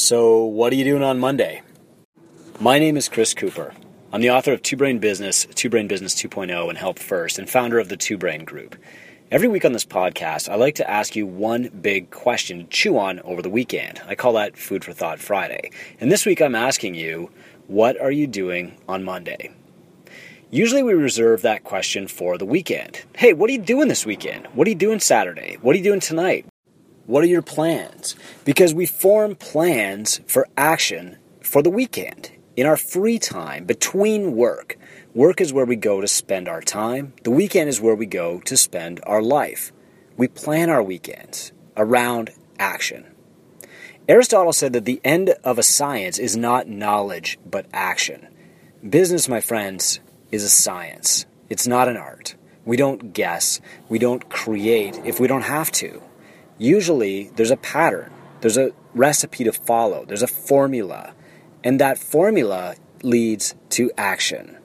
So, what are you doing on Monday? My name is Chris Cooper. I'm the author of Two Brain Business, Two Brain Business 2.0, and Help First, and founder of the Two Brain Group. Every week on this podcast, I like to ask you one big question to chew on over the weekend. I call that Food for Thought Friday. And this week I'm asking you, what are you doing on Monday? Usually we reserve that question for the weekend. Hey, what are you doing this weekend? What are you doing Saturday? What are you doing tonight? What are your plans? Because we form plans for action for the weekend in our free time between work. Work is where we go to spend our time. The weekend is where we go to spend our life. We plan our weekends around action. Aristotle said that the end of a science is not knowledge, but action. Business, my friends, is a science. It's not an art. We don't guess. We don't create if we don't have to. Usually, there's a pattern, there's a recipe to follow, there's a formula, and that formula leads to action.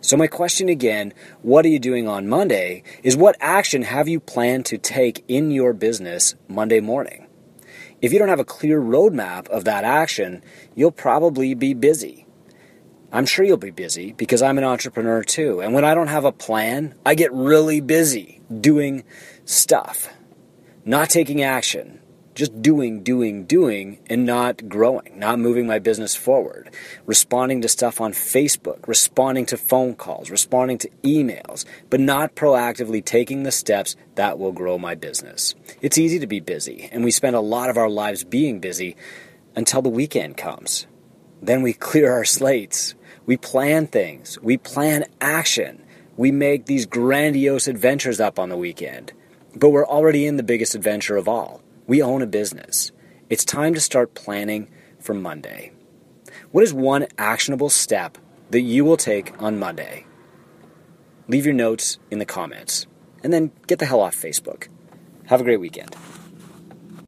So, my question again, what are you doing on Monday, is what action have you planned to take in your business Monday morning? If you don't have a clear roadmap of that action, you'll probably be busy. I'm sure you'll be busy because I'm an entrepreneur too. And when I don't have a plan, I get really busy doing stuff, not taking action, just doing, doing, doing, and not growing, not moving my business forward, responding to stuff on Facebook, responding to phone calls, responding to emails, but not proactively taking the steps that will grow my business. It's easy to be busy, and we spend a lot of our lives being busy until the weekend comes. Then we clear our slates, we plan things, we plan action, we make these grandiose adventures up on the weekend. But we're already in the biggest adventure of all we own a business. It's time to start planning for Monday. What is one actionable step that you will take on Monday? Leave your notes in the comments and then get the hell off Facebook. Have a great weekend.